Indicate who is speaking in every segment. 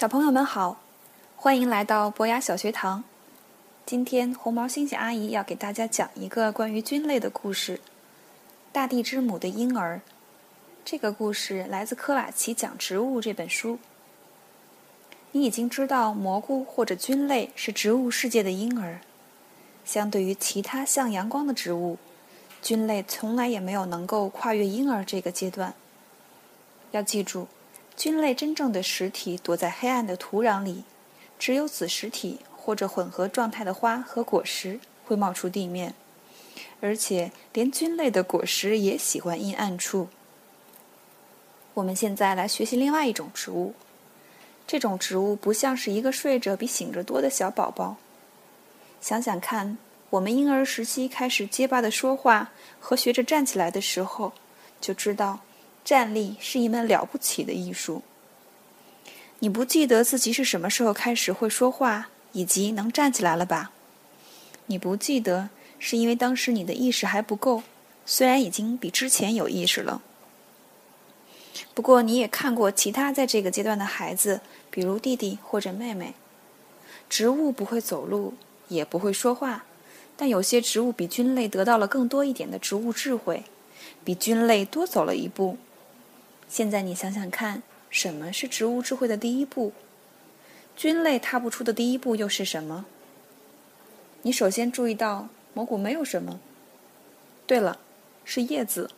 Speaker 1: 小朋友们好，欢迎来到博雅小学堂。今天红毛猩猩阿姨要给大家讲一个关于菌类的故事，《大地之母的婴儿》。这个故事来自科瓦奇讲植物这本书。你已经知道，蘑菇或者菌类是植物世界的婴儿。相对于其他向阳光的植物，菌类从来也没有能够跨越婴儿这个阶段。要记住。菌类真正的实体躲在黑暗的土壤里，只有子实体或者混合状态的花和果实会冒出地面，而且连菌类的果实也喜欢阴暗处。我们现在来学习另外一种植物，这种植物不像是一个睡着比醒着多的小宝宝。想想看，我们婴儿时期开始结巴的说话和学着站起来的时候，就知道。站立是一门了不起的艺术。你不记得自己是什么时候开始会说话以及能站起来了吧？你不记得是因为当时你的意识还不够，虽然已经比之前有意识了。不过你也看过其他在这个阶段的孩子，比如弟弟或者妹妹。植物不会走路，也不会说话，但有些植物比菌类得到了更多一点的植物智慧，比菌类多走了一步。现在你想想看，什么是植物智慧的第一步？菌类踏不出的第一步又是什么？你首先注意到蘑菇没有什么。对了，是叶子。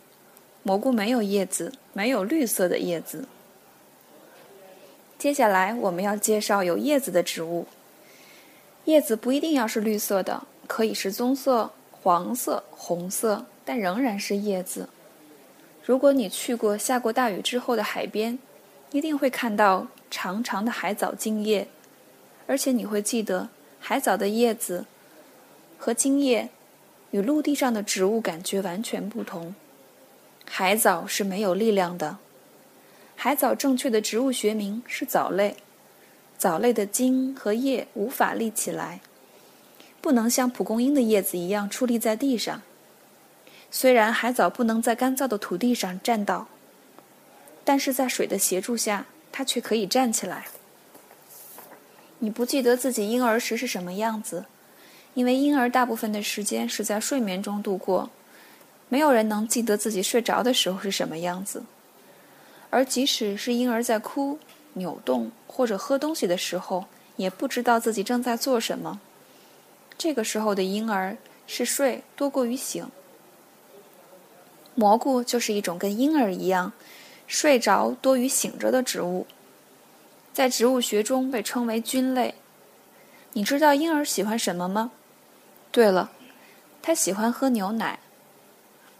Speaker 1: 蘑菇没有叶子，没有绿色的叶子。接下来我们要介绍有叶子的植物。叶子不一定要是绿色的，可以是棕色、黄色、红色，但仍然是叶子。如果你去过下过大雨之后的海边，一定会看到长长的海藻茎叶，而且你会记得海藻的叶子和茎叶与陆地上的植物感觉完全不同。海藻是没有力量的，海藻正确的植物学名是藻类，藻类的茎和叶无法立起来，不能像蒲公英的叶子一样矗立在地上。虽然海藻不能在干燥的土地上站到，但是在水的协助下，它却可以站起来。你不记得自己婴儿时是什么样子，因为婴儿大部分的时间是在睡眠中度过，没有人能记得自己睡着的时候是什么样子。而即使是婴儿在哭、扭动或者喝东西的时候，也不知道自己正在做什么。这个时候的婴儿是睡多过于醒。蘑菇就是一种跟婴儿一样睡着多于醒着的植物，在植物学中被称为菌类。你知道婴儿喜欢什么吗？对了，他喜欢喝牛奶，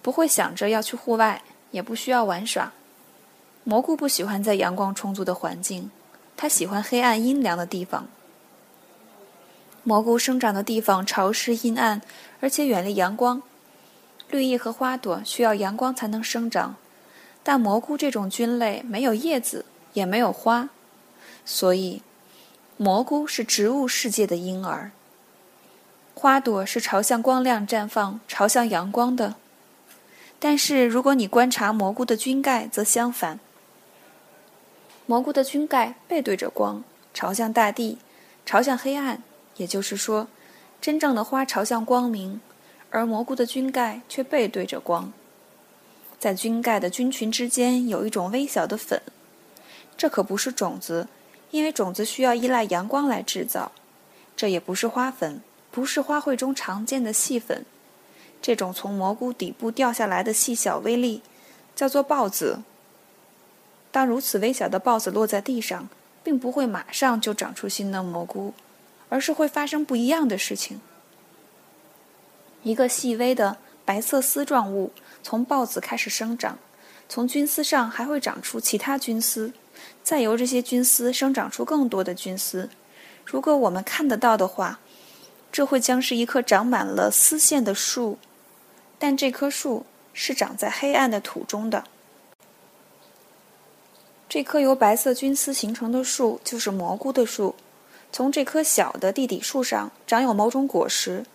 Speaker 1: 不会想着要去户外，也不需要玩耍。蘑菇不喜欢在阳光充足的环境，它喜欢黑暗阴凉的地方。蘑菇生长的地方潮湿阴暗，而且远离阳光。绿叶和花朵需要阳光才能生长，但蘑菇这种菌类没有叶子，也没有花，所以蘑菇是植物世界的婴儿。花朵是朝向光亮绽放、朝向阳光的，但是如果你观察蘑菇的菌盖，则相反。蘑菇的菌盖背对着光，朝向大地，朝向黑暗。也就是说，真正的花朝向光明。而蘑菇的菌盖却背对着光，在菌盖的菌群之间有一种微小的粉，这可不是种子，因为种子需要依赖阳光来制造。这也不是花粉，不是花卉中常见的细粉，这种从蘑菇底部掉下来的细小微粒叫做孢子。当如此微小的孢子落在地上，并不会马上就长出新的蘑菇，而是会发生不一样的事情。一个细微的白色丝状物从孢子开始生长，从菌丝上还会长出其他菌丝，再由这些菌丝生长出更多的菌丝。如果我们看得到的话，这会将是一棵长满了丝线的树，但这棵树是长在黑暗的土中的。这棵由白色菌丝形成的树就是蘑菇的树，从这棵小的地底树上长有某种果实。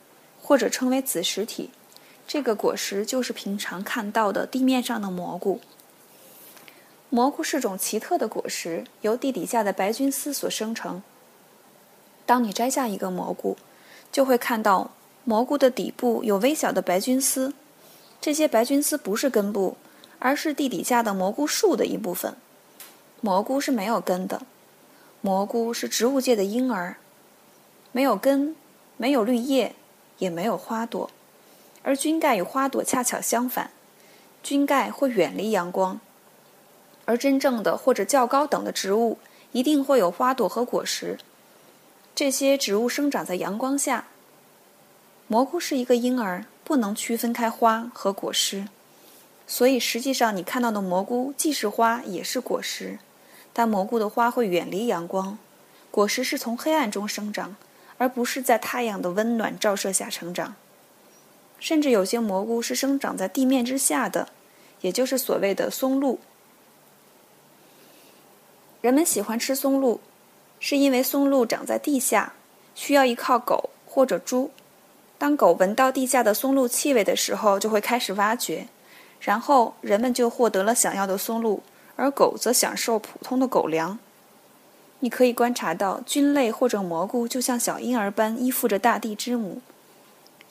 Speaker 1: 或者称为子实体，这个果实就是平常看到的地面上的蘑菇。蘑菇是种奇特的果实，由地底下的白菌丝所生成。当你摘下一个蘑菇，就会看到蘑菇的底部有微小的白菌丝。这些白菌丝不是根部，而是地底下的蘑菇树的一部分。蘑菇是没有根的，蘑菇是植物界的婴儿，没有根，没有绿叶，也没有花朵。而菌盖与花朵恰巧相反，菌盖会远离阳光。而真正的或者较高等的植物，一定会有花朵和果实。这些植物生长在阳光下。蘑菇是一个婴儿，不能区分开花和果实，所以实际上你看到的蘑菇既是花也是果实。但蘑菇的花会远离阳光，果实是从黑暗中生长，而不是在太阳的温暖照射下成长。甚至有些蘑菇是生长在地面之下的，也就是所谓的松露。人们喜欢吃松露，是因为松露长在地下，需要依靠狗或者猪。当狗闻到地下的松露气味的时候，就会开始挖掘，然后人们就获得了想要的松露，而狗则享受普通的狗粮。你可以观察到，菌类或者蘑菇就像小婴儿般依附着大地之母。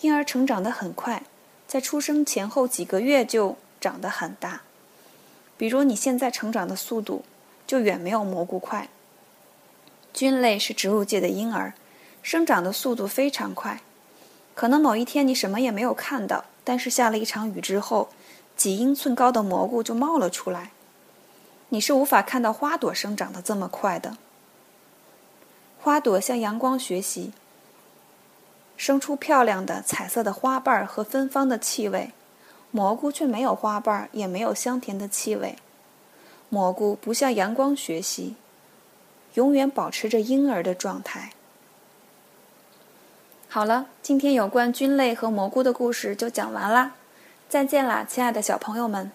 Speaker 1: 婴儿成长得很快，在出生前后几个月就长得很大。比如你现在成长的速度。就远没有蘑菇快。菌类是植物界的婴儿，生长的速度非常快。可能某一天你什么也没有看到，但是下了一场雨之后，几英寸高的蘑菇就冒了出来。你是无法看到花朵生长的这么快的。花朵向阳光学习，生出漂亮的彩色的花瓣和芬芳的气味。蘑菇却没有花瓣，也没有香甜的气味。蘑菇不向阳光学习，永远保持着婴儿的状态。好了，今天有关菌类和蘑菇的故事就讲完啦，再见啦，亲爱的小朋友们。